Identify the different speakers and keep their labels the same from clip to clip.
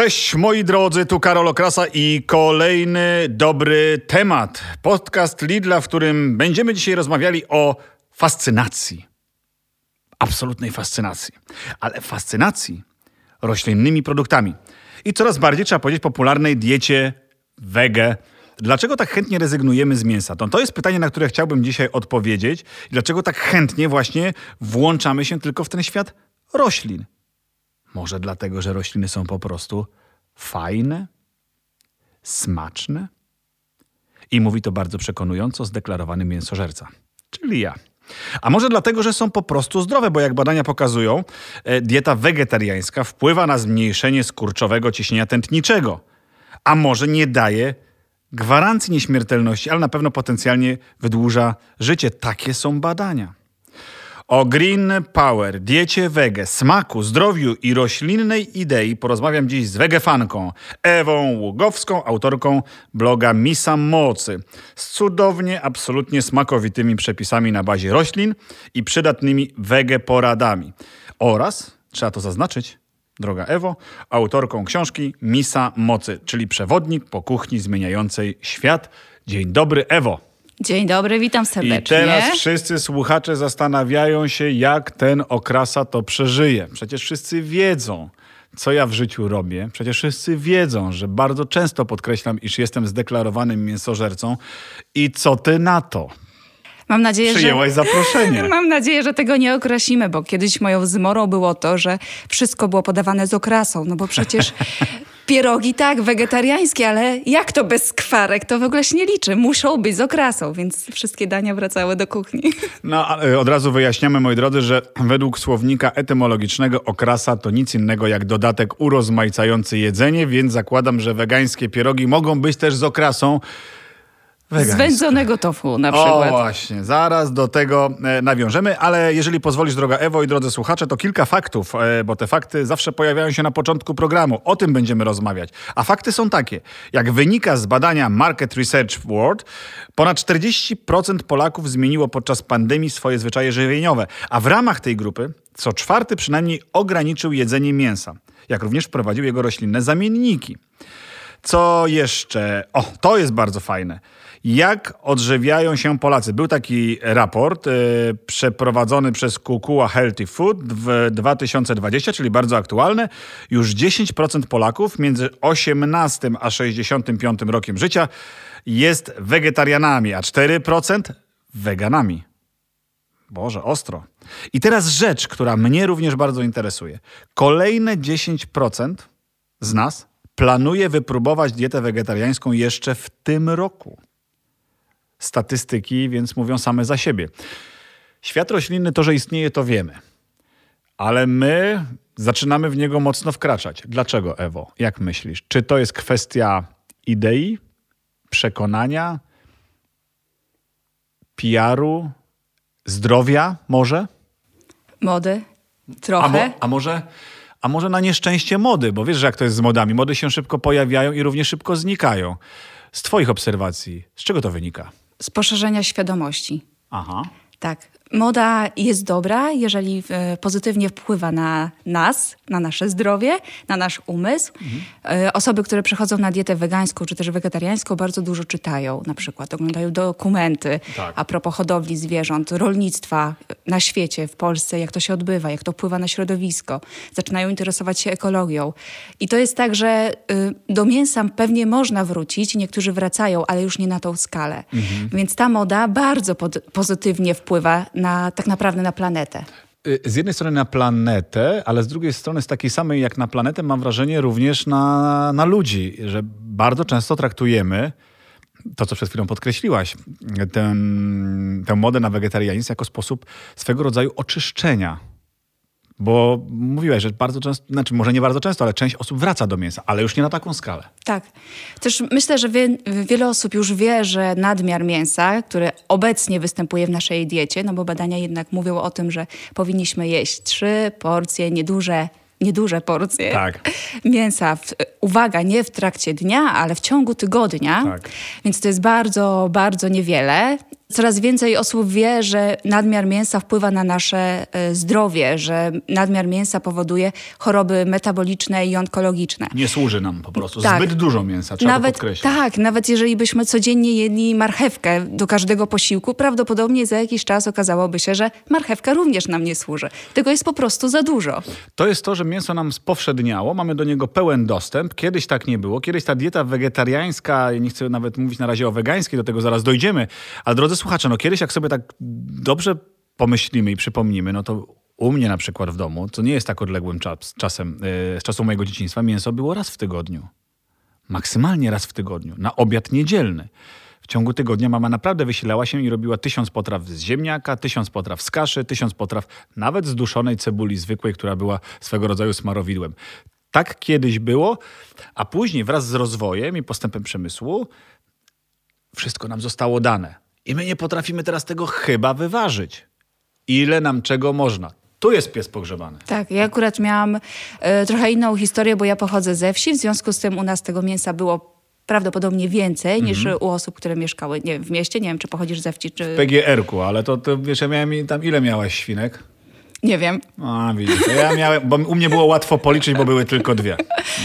Speaker 1: Cześć moi drodzy, tu Karol Okrasa i kolejny dobry temat. Podcast Lidla, w którym będziemy dzisiaj rozmawiali o fascynacji. Absolutnej fascynacji. Ale fascynacji roślinnymi produktami. I coraz bardziej, trzeba powiedzieć, popularnej diecie wege. Dlaczego tak chętnie rezygnujemy z mięsa? To, to jest pytanie, na które chciałbym dzisiaj odpowiedzieć. Dlaczego tak chętnie właśnie włączamy się tylko w ten świat roślin? Może dlatego, że rośliny są po prostu fajne, smaczne? I mówi to bardzo przekonująco zdeklarowany mięsożerca, czyli ja. A może dlatego, że są po prostu zdrowe, bo jak badania pokazują, e, dieta wegetariańska wpływa na zmniejszenie skurczowego ciśnienia tętniczego. A może nie daje gwarancji nieśmiertelności, ale na pewno potencjalnie wydłuża życie. Takie są badania. O Green Power, diecie wege, smaku, zdrowiu i roślinnej idei porozmawiam dziś z wegefanką Ewą Ługowską, autorką bloga Misa Mocy, z cudownie, absolutnie smakowitymi przepisami na bazie roślin i przydatnymi wege poradami. Oraz, trzeba to zaznaczyć, droga Ewo, autorką książki Misa Mocy, czyli przewodnik po kuchni zmieniającej świat. Dzień dobry, Ewo.
Speaker 2: Dzień dobry, witam serdecznie.
Speaker 1: I teraz wszyscy słuchacze zastanawiają się, jak ten okrasa to przeżyje. Przecież wszyscy wiedzą, co ja w życiu robię. Przecież wszyscy wiedzą, że bardzo często podkreślam, iż jestem zdeklarowanym mięsożercą. I co ty na to?
Speaker 2: Mam nadzieję,
Speaker 1: Przyjęłaś
Speaker 2: że...
Speaker 1: zaproszenie.
Speaker 2: Mam nadzieję, że tego nie okrasimy, bo kiedyś moją zmorą było to, że wszystko było podawane z okrasą, no bo przecież pierogi tak, wegetariańskie, ale jak to bez skwarek? To w ogóle się nie liczy. Muszą być z okrasą, więc wszystkie dania wracały do kuchni.
Speaker 1: No, ale od razu wyjaśniamy, moi drodzy, że według słownika etymologicznego okrasa to nic innego jak dodatek urozmaicający jedzenie, więc zakładam, że wegańskie pierogi mogą być też z okrasą.
Speaker 2: Wegańska. Zwędzonego tofu na przykład.
Speaker 1: O właśnie, zaraz do tego e, nawiążemy, ale jeżeli pozwolisz, droga Ewo i drodzy słuchacze, to kilka faktów, e, bo te fakty zawsze pojawiają się na początku programu. O tym będziemy rozmawiać. A fakty są takie. Jak wynika z badania Market Research World, ponad 40% Polaków zmieniło podczas pandemii swoje zwyczaje żywieniowe, a w ramach tej grupy co czwarty przynajmniej ograniczył jedzenie mięsa, jak również wprowadził jego roślinne zamienniki. Co jeszcze? O, to jest bardzo fajne jak odżywiają się Polacy. Był taki raport y, przeprowadzony przez Kukuła Healthy Food w 2020, czyli bardzo aktualny. Już 10% Polaków między 18 a 65 rokiem życia jest wegetarianami, a 4% weganami. Boże, ostro. I teraz rzecz, która mnie również bardzo interesuje. Kolejne 10% z nas planuje wypróbować dietę wegetariańską jeszcze w tym roku statystyki, więc mówią same za siebie. Świat roślinny to, że istnieje, to wiemy. Ale my zaczynamy w niego mocno wkraczać. Dlaczego, Ewo? Jak myślisz? Czy to jest kwestia idei, przekonania, PR-u, zdrowia może?
Speaker 2: Mody? Trochę.
Speaker 1: A, mo a, może, a może na nieszczęście mody, bo wiesz, że jak to jest z modami. Mody się szybko pojawiają i również szybko znikają. Z Twoich obserwacji, z czego to wynika?
Speaker 2: Z poszerzenia świadomości.
Speaker 1: Aha.
Speaker 2: Tak. Moda jest dobra, jeżeli e, pozytywnie wpływa na nas, na nasze zdrowie, na nasz umysł. Mhm. Osoby, które przechodzą na dietę wegańską czy też wegetariańską, bardzo dużo czytają, na przykład oglądają dokumenty tak. a propos hodowli zwierząt, rolnictwa na świecie, w Polsce, jak to się odbywa, jak to wpływa na środowisko. Zaczynają interesować się ekologią. I to jest tak, że y, do mięsa pewnie można wrócić, niektórzy wracają, ale już nie na tą skalę. Mhm. Więc ta moda bardzo pozytywnie wpływa na, tak naprawdę na planetę.
Speaker 1: Y, z jednej strony na planetę, ale z drugiej strony z takiej samej jak na planetę mam wrażenie również na, na ludzi, że bardzo często traktujemy to, co przed chwilą podkreśliłaś, ten, tę modę na wegetarianizm jako sposób swego rodzaju oczyszczenia bo mówiłeś, że bardzo często, znaczy może nie bardzo często, ale część osób wraca do mięsa, ale już nie na taką skalę.
Speaker 2: Tak. Też myślę, że wie, wiele osób już wie, że nadmiar mięsa, który obecnie występuje w naszej diecie, no bo badania jednak mówią o tym, że powinniśmy jeść trzy porcje nieduże nieduże porcje tak. mięsa. W, uwaga, nie w trakcie dnia, ale w ciągu tygodnia. Tak. Więc to jest bardzo, bardzo niewiele. Coraz więcej osób wie, że nadmiar mięsa wpływa na nasze e, zdrowie, że nadmiar mięsa powoduje choroby metaboliczne i onkologiczne.
Speaker 1: Nie służy nam po prostu. Tak. Zbyt dużo mięsa, trzeba
Speaker 2: nawet,
Speaker 1: podkreślić.
Speaker 2: Tak, nawet jeżeli byśmy codziennie jedli marchewkę do każdego posiłku, prawdopodobnie za jakiś czas okazałoby się, że marchewka również nam nie służy. Tego jest po prostu za dużo.
Speaker 1: To jest to, że mięso nam spowszedniało, mamy do niego pełen dostęp. Kiedyś tak nie było. Kiedyś ta dieta wegetariańska, nie chcę nawet mówić na razie o wegańskiej, do tego zaraz dojdziemy, ale drodzy słuchacze, no kiedyś jak sobie tak dobrze pomyślimy i przypomnimy, no to u mnie na przykład w domu, co nie jest tak odległym czas, czasem, yy, z czasu mojego dzieciństwa, mięso było raz w tygodniu. Maksymalnie raz w tygodniu. Na obiad niedzielny. W ciągu tygodnia mama naprawdę wysilała się i robiła tysiąc potraw z ziemniaka, tysiąc potraw z kaszy, tysiąc potraw nawet z duszonej cebuli zwykłej, która była swego rodzaju smarowidłem. Tak kiedyś było, a później wraz z rozwojem i postępem przemysłu wszystko nam zostało dane. I my nie potrafimy teraz tego chyba wyważyć. Ile nam czego można. Tu jest pies pogrzebany.
Speaker 2: Tak, ja akurat miałam e, trochę inną historię, bo ja pochodzę ze wsi, w związku z tym u nas tego mięsa było prawdopodobnie więcej mm -hmm. niż u osób, które mieszkały nie wiem, w mieście. Nie wiem, czy pochodzisz ze wsi, czy...
Speaker 1: W PGR-ku, ale to, to wiesz, ja miałem tam ile miałaś świnek?
Speaker 2: Nie wiem.
Speaker 1: A, widzisz, ja miałem, bo u mnie było łatwo policzyć, bo były tylko dwie.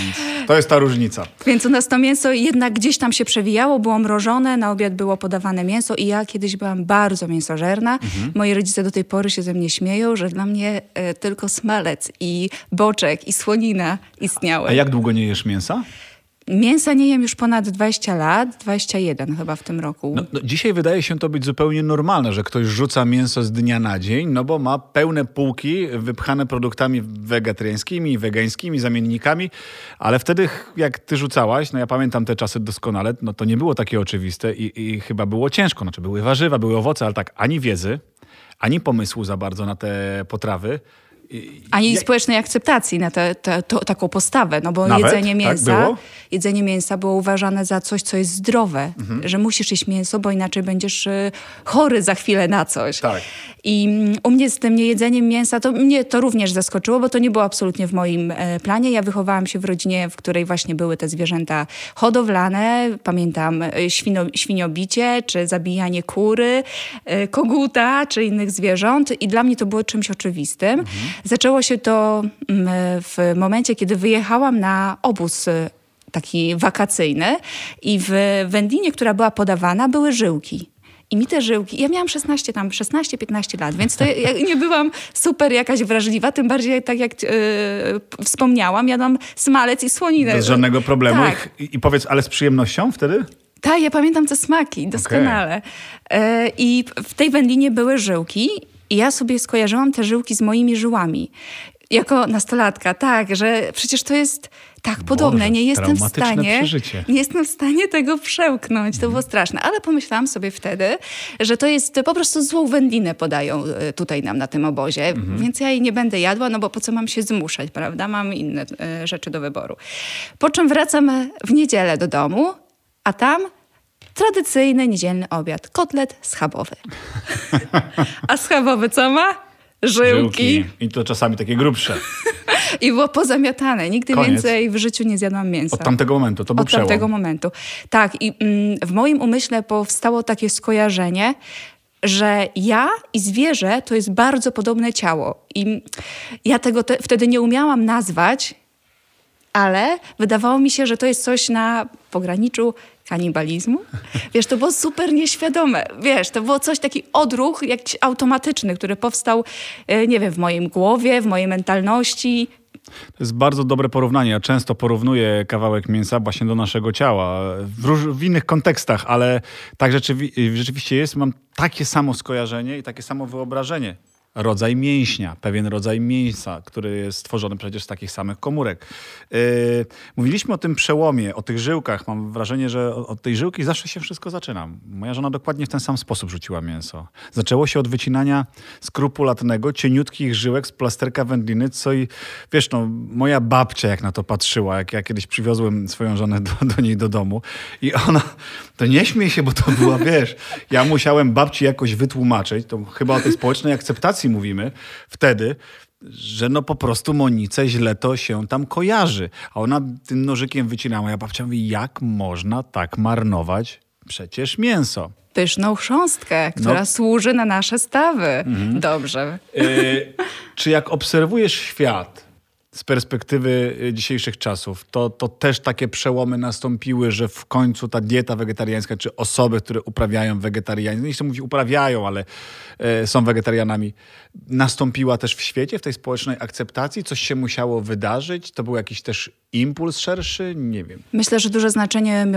Speaker 1: Więc to jest ta różnica.
Speaker 2: Więc u nas to mięso jednak gdzieś tam się przewijało, było mrożone, na obiad było podawane mięso i ja kiedyś byłam bardzo mięsożerna. Mhm. Moi rodzice do tej pory się ze mnie śmieją, że dla mnie e, tylko smalec i boczek i słonina istniały.
Speaker 1: A jak długo nie jesz mięsa?
Speaker 2: Mięsa nie jem już ponad 20 lat, 21 chyba w tym roku.
Speaker 1: No, no, dzisiaj wydaje się to być zupełnie normalne, że ktoś rzuca mięso z dnia na dzień, no bo ma pełne półki wypchane produktami wegetariańskimi, wegańskimi, zamiennikami, ale wtedy jak ty rzucałaś, no ja pamiętam te czasy doskonale, no to nie było takie oczywiste i, i chyba było ciężko. Znaczy były warzywa, były owoce, ale tak ani wiedzy, ani pomysłu za bardzo na te potrawy.
Speaker 2: Ani ja... społecznej akceptacji na te, te, to, taką postawę, no bo Nawet? jedzenie tak mięsa, tak jedzenie mięsa było uważane za coś, co jest zdrowe, mhm. że musisz jeść mięso, bo inaczej będziesz y, chory za chwilę na coś.
Speaker 1: Tak.
Speaker 2: I mm, u mnie z tym niejedzeniem mięsa, to mnie to również zaskoczyło, bo to nie było absolutnie w moim e, planie. Ja wychowałam się w rodzinie, w której właśnie były te zwierzęta hodowlane. Pamiętam e, świno, świniobicie, czy zabijanie kury, e, koguta, czy innych zwierząt. I dla mnie to było czymś oczywistym. Mhm. Zaczęło się to mm, w momencie, kiedy wyjechałam na obóz taki wakacyjny i w wędlinie, która była podawana, były żyłki. I mi te żyłki, ja miałam 16, tam 16-15 lat, więc to ja nie byłam super jakaś wrażliwa, tym bardziej tak jak yy, wspomniałam, jadłam smalec i słoninę.
Speaker 1: Bez żadnego problemu. Tak. I, I, powiedz, ale z przyjemnością wtedy?
Speaker 2: Tak, ja pamiętam te smaki, doskonale. Okay. Yy, I w tej wędlinie były żyłki i ja sobie skojarzyłam te żyłki z moimi żyłami. Jako nastolatka, tak, że przecież to jest tak podobne. nie jestem w stanie.
Speaker 1: Przeżycie.
Speaker 2: Nie jestem w stanie tego przełknąć. To było straszne. Ale pomyślałam sobie wtedy, że to jest po prostu złą wędlinę podają e, tutaj nam na tym obozie, mhm. więc ja jej nie będę jadła, no bo po co mam się zmuszać, prawda? Mam inne e, rzeczy do wyboru. Po czym wracam w niedzielę do domu, a tam tradycyjny niedzielny obiad. Kotlet schabowy. a schabowy co ma? Żyłki. Żyłki.
Speaker 1: I to czasami takie grubsze.
Speaker 2: I było pozamiatane. Nigdy Koniec. więcej w życiu nie zjadłam mięsa.
Speaker 1: Od tamtego momentu, to był
Speaker 2: Od
Speaker 1: przełom.
Speaker 2: tamtego momentu. Tak. I mm, w moim umyśle powstało takie skojarzenie, że ja i zwierzę to jest bardzo podobne ciało. I ja tego te, wtedy nie umiałam nazwać, ale wydawało mi się, że to jest coś na pograniczu kanibalizmu. Wiesz, to było super nieświadome. Wiesz, to było coś, taki odruch jakiś automatyczny, który powstał, e, nie wiem, w mojej głowie, w mojej mentalności.
Speaker 1: To jest bardzo dobre porównanie. Ja często porównuję kawałek mięsa właśnie do naszego ciała w, róż, w innych kontekstach, ale tak rzeczywi rzeczywiście jest. Mam takie samo skojarzenie i takie samo wyobrażenie rodzaj mięśnia, pewien rodzaj mięsa, który jest stworzony przecież z takich samych komórek. Yy, mówiliśmy o tym przełomie, o tych żyłkach. Mam wrażenie, że od tej żyłki zawsze się wszystko zaczyna. Moja żona dokładnie w ten sam sposób rzuciła mięso. Zaczęło się od wycinania skrupulatnego, cieniutkich żyłek z plasterka wędliny, co i wiesz, no, moja babcia jak na to patrzyła, jak ja kiedyś przywiozłem swoją żonę do, do niej do domu i ona, to nie śmiej się, bo to była, wiesz, ja musiałem babci jakoś wytłumaczyć, to chyba o tej społecznej akceptacji mówimy wtedy, że no po prostu Monice źle to się tam kojarzy. A ona tym nożykiem wycinała. Ja babcia mówi, jak można tak marnować przecież mięso.
Speaker 2: pyszną chrząstkę, która
Speaker 1: No.
Speaker 2: służy na nasze stawy.
Speaker 1: Mhm.
Speaker 2: Dobrze.
Speaker 1: Y, czy jak obserwujesz świat z perspektywy y, dzisiejszych czasów, to, to też takie przełomy nastąpiły, że w końcu ta dieta wegetariańska, czy osoby, które uprawiają wegetarianizm, nie chcę mówić uprawiają, ale y, są wegetarianami, nastąpiła też w świecie, w tej społecznej akceptacji? Coś się musiało wydarzyć? To był jakiś też impuls szerszy? Nie wiem.
Speaker 2: Myślę, że duże znaczenie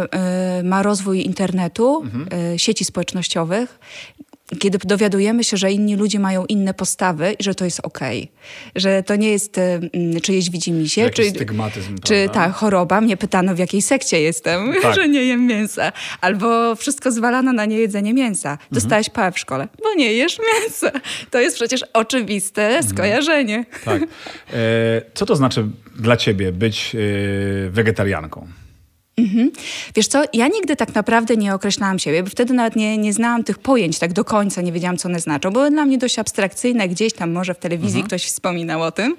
Speaker 2: y, ma rozwój internetu,
Speaker 1: Mhm.
Speaker 2: y, sieci społecznościowych. Kiedy dowiadujemy się, że inni ludzie mają inne postawy i że to jest okej. Że to nie jest y, mm, czyjeś widzimisię.
Speaker 1: Jakiś
Speaker 2: czy,
Speaker 1: stygmatyzm,
Speaker 2: Czy ta choroba. Mnie pytano, w jakiej sekcie jestem,
Speaker 1: Tak.
Speaker 2: że nie jem mięsa. Albo wszystko zwalano na niejedzenie mięsa.
Speaker 1: Mhm.
Speaker 2: Dostałeś pałę w szkole, bo nie jesz mięsa. To jest przecież oczywiste
Speaker 1: Mhm.
Speaker 2: skojarzenie.
Speaker 1: Tak. E, co to znaczy dla ciebie być e, wegetarianką?
Speaker 2: Wiesz co, ja nigdy tak naprawdę nie określałam siebie, bo wtedy nawet nie, nie znałam tych pojęć tak do końca, nie wiedziałam, co one znaczą. Były dla mnie dość abstrakcyjne, gdzieś tam może w telewizji ktoś wspominał o tym,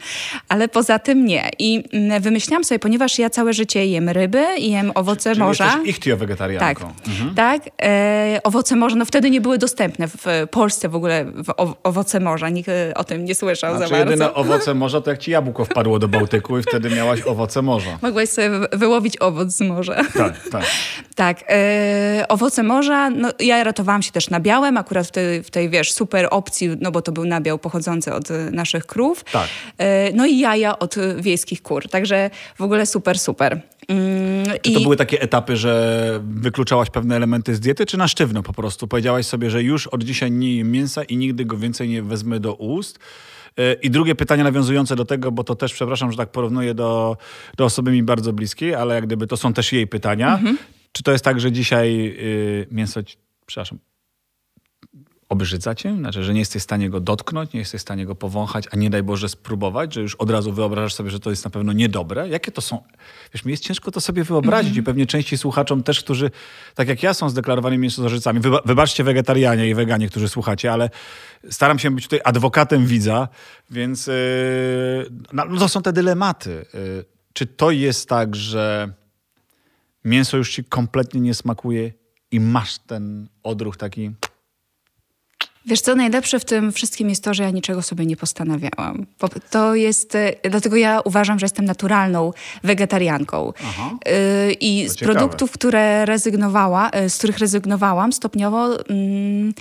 Speaker 2: ale poza tym nie. I mm, wymyślałam sobie, ponieważ ja całe życie jem ryby i jem owoce
Speaker 1: Czyli
Speaker 2: morza.
Speaker 1: jesteś ichtio
Speaker 2: Tak,
Speaker 1: wegetarianką.
Speaker 2: tak. E, owoce morza, no wtedy nie były dostępne w Polsce w ogóle w owoce morza. Nikt e, o tym nie słyszał
Speaker 1: Znaczy
Speaker 2: za bardzo.
Speaker 1: jedyne owoce morza to jak ci jabłko wpadło do Bałtyku i wtedy miałaś owoce morza.
Speaker 2: Mogłeś sobie wy- wyłowić owoc z morza.
Speaker 1: Tak, tak.
Speaker 2: Tak, e, owoce morza, no, ja ratowałam się też nabiałem, akurat w tej, w tej, wiesz, super opcji, no bo to był nabiał pochodzący od e, naszych krów.
Speaker 1: Tak.
Speaker 2: E, no i jaja od e, wiejskich kur, także w ogóle super, super. Mm,
Speaker 1: Czy to były takie etapy, że wykluczałaś pewne elementy z diety, czy na sztywno po prostu? Powiedziałaś sobie, że już od dzisiaj nie jem mięsa i nigdy go więcej nie wezmę do ust? E, I drugie pytanie nawiązujące do tego, bo to też, przepraszam, że tak porównuję do, do osoby mi bardzo bliskiej, ale jak gdyby to są też jej pytania.
Speaker 2: Mhm.
Speaker 1: Czy to jest tak, że dzisiaj y, mięso, przepraszam, obrzydza cię? Znaczy, że nie jesteś w stanie go dotknąć, nie jesteś w stanie go powąchać, a nie daj Boże spróbować, że już od razu wyobrażasz sobie, że to jest na pewno niedobre? Jakie to są? Wiesz, mi jest ciężko to sobie wyobrazić i pewnie części słuchaczom też, którzy, tak jak ja, są zdeklarowanymi mięsożercami. Wyba- wybaczcie wegetarianie i weganie, którzy słuchacie, ale staram się być tutaj adwokatem widza, więc yy, no, no to są te dylematy. Yy, czy to jest tak, że mięso już ci kompletnie nie smakuje i masz ten odruch taki...
Speaker 2: Wiesz co, najlepsze w tym wszystkim jest to, że ja niczego sobie nie postanawiałam. Bo To jest, e, dlatego ja uważam, że jestem naturalną wegetarianką.
Speaker 1: Aha.
Speaker 2: Y, I z
Speaker 1: ciekawe.
Speaker 2: produktów, które rezygnowała, y, z których rezygnowałam stopniowo, mm,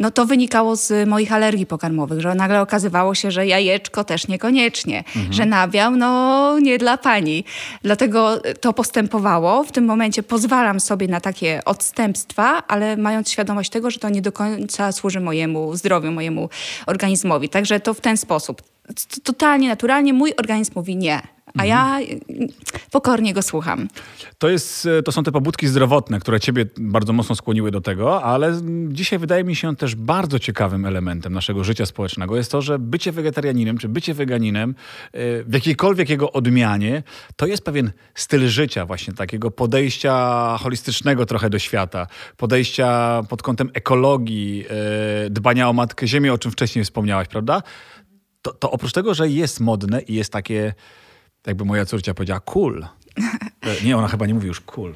Speaker 2: no to wynikało z moich alergii pokarmowych, że nagle okazywało się, że jajeczko też niekoniecznie,
Speaker 1: Mhm.
Speaker 2: że nabiał, no nie dla pani. Dlatego to postępowało. W tym momencie pozwalam sobie na takie odstępstwa, ale mając świadomość tego, że to nie do końca służy mojemu zdrowiu, mojemu organizmowi. Także to w ten sposób. Totalnie naturalnie mój organizm mówi nie. A ja y, pokornie go słucham.
Speaker 1: To, jest, e, to są te pobudki zdrowotne, które ciebie bardzo mocno skłoniły do tego, ale dzisiaj wydaje mi się też bardzo ciekawym elementem naszego życia społecznego jest to, że bycie wegetarianinem czy bycie weganinem w jakiejkolwiek jego odmianie to jest pewien styl życia właśnie takiego podejścia holistycznego trochę do świata, podejścia pod kątem ekologii, dbania o Matkę Ziemię, o czym wcześniej wspomniałaś, prawda? To, to oprócz tego, że jest modne i jest takie, jakby moja córcia powiedziała, cool. E, Nie, ona chyba nie mówi już cool.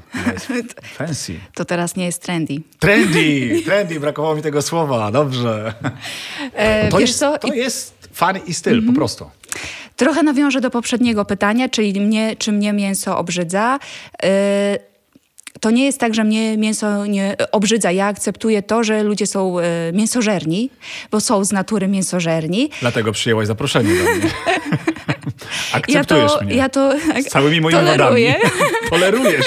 Speaker 1: Fancy.
Speaker 2: To teraz nie jest trendy.
Speaker 1: Trendy, trendy, brakowało mi tego słowa, dobrze.
Speaker 2: E,
Speaker 1: To,
Speaker 2: wiesz
Speaker 1: jest,
Speaker 2: co?
Speaker 1: to
Speaker 2: Mhm.
Speaker 1: jest fan i styl, po prostu.
Speaker 2: Trochę nawiążę do poprzedniego pytania, czyli mnie, czy mnie mięso obrzydza. E, to nie jest tak, że mnie mięso nie obrzydza. Ja akceptuję to, że ludzie są e, mięsożerni, bo są z natury mięsożerni.
Speaker 1: Dlatego przyjęłaś zaproszenie do mnie.
Speaker 2: Ja
Speaker 1: Akceptujesz
Speaker 2: to,
Speaker 1: mnie.
Speaker 2: ja to
Speaker 1: Z całymi moimi
Speaker 2: toleruję.
Speaker 1: wadami. Tolerujesz.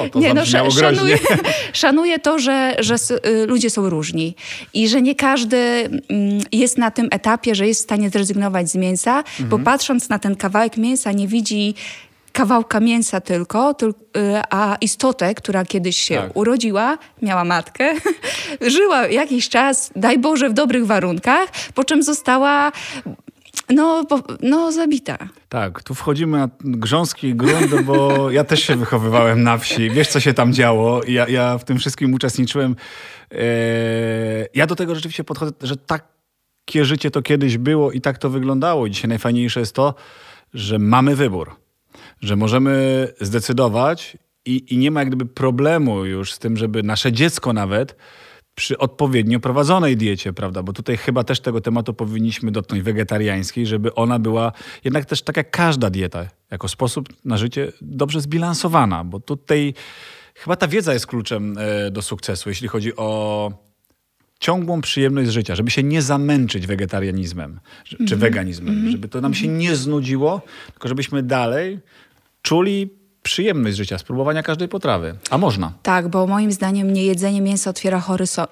Speaker 1: O, to
Speaker 2: nie, no, sz- szanuję, szanuję to, że, że y, ludzie są różni i że nie każdy mm, jest na tym etapie, że jest w stanie zrezygnować z mięsa,
Speaker 1: Mhm.
Speaker 2: bo patrząc na ten kawałek mięsa nie widzi kawałka mięsa tylko, tyl- y, a istotę, która kiedyś się
Speaker 1: Tak.
Speaker 2: urodziła, miała matkę, żyła jakiś czas, daj Boże, w dobrych warunkach, po czym została no, po, no zabita.
Speaker 1: Tak, tu wchodzimy na grząski grunt, bo ja też się wychowywałem na wsi. Wiesz, co się tam działo. Ja, ja w tym wszystkim uczestniczyłem. Eee, ja do tego rzeczywiście podchodzę, że takie życie to kiedyś było i tak to wyglądało. I dzisiaj najfajniejsze jest to, że mamy wybór. Że możemy zdecydować i, i nie ma jak gdyby problemu już z tym, żeby nasze dziecko nawet przy odpowiednio prowadzonej diecie, prawda? Bo tutaj chyba też tego tematu powinniśmy dotknąć wegetariańskiej, żeby ona była jednak też tak jak każda dieta, jako sposób na życie dobrze zbilansowana, bo tutaj chyba ta wiedza jest kluczem e, do sukcesu, jeśli chodzi o ciągłą przyjemność życia, żeby się nie zamęczyć wegetarianizmem czy mm -hmm. weganizmem, -hmm. żeby to nam się nie znudziło, tylko żebyśmy dalej czuli przyjemność życia, spróbowania każdej potrawy. A można.
Speaker 2: Tak, bo moim zdaniem niejedzenie mięsa otwiera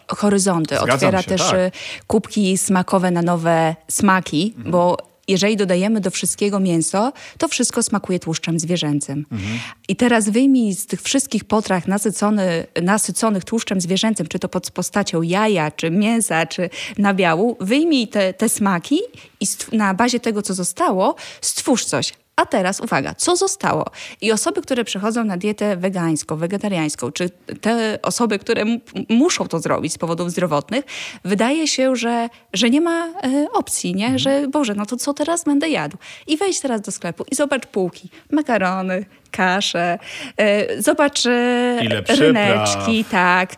Speaker 2: horyzonty. Zgadzam otwiera się, też tak. Y, kubki smakowe na nowe smaki, mhm. bo jeżeli dodajemy do wszystkiego mięso, to wszystko smakuje tłuszczem zwierzęcym. Mhm. I teraz wyjmij z tych wszystkich potraw nasycony, nasyconych tłuszczem zwierzęcym, czy to pod postacią jaja, czy mięsa, czy nabiału, wyjmij te, te smaki i na bazie tego, co zostało, stwórz coś. A teraz uwaga, co zostało? I osoby, które przechodzą na dietę wegańską, wegetariańską, czy te osoby, które muszą to zrobić z powodów zdrowotnych, wydaje się, że, że nie ma e, opcji, nie? Mhm. że Boże, no to co teraz będę jadł? I wejdź teraz do sklepu i zobacz półki, makarony, kaszę, e, zobacz e, Ile ryneczki, tak.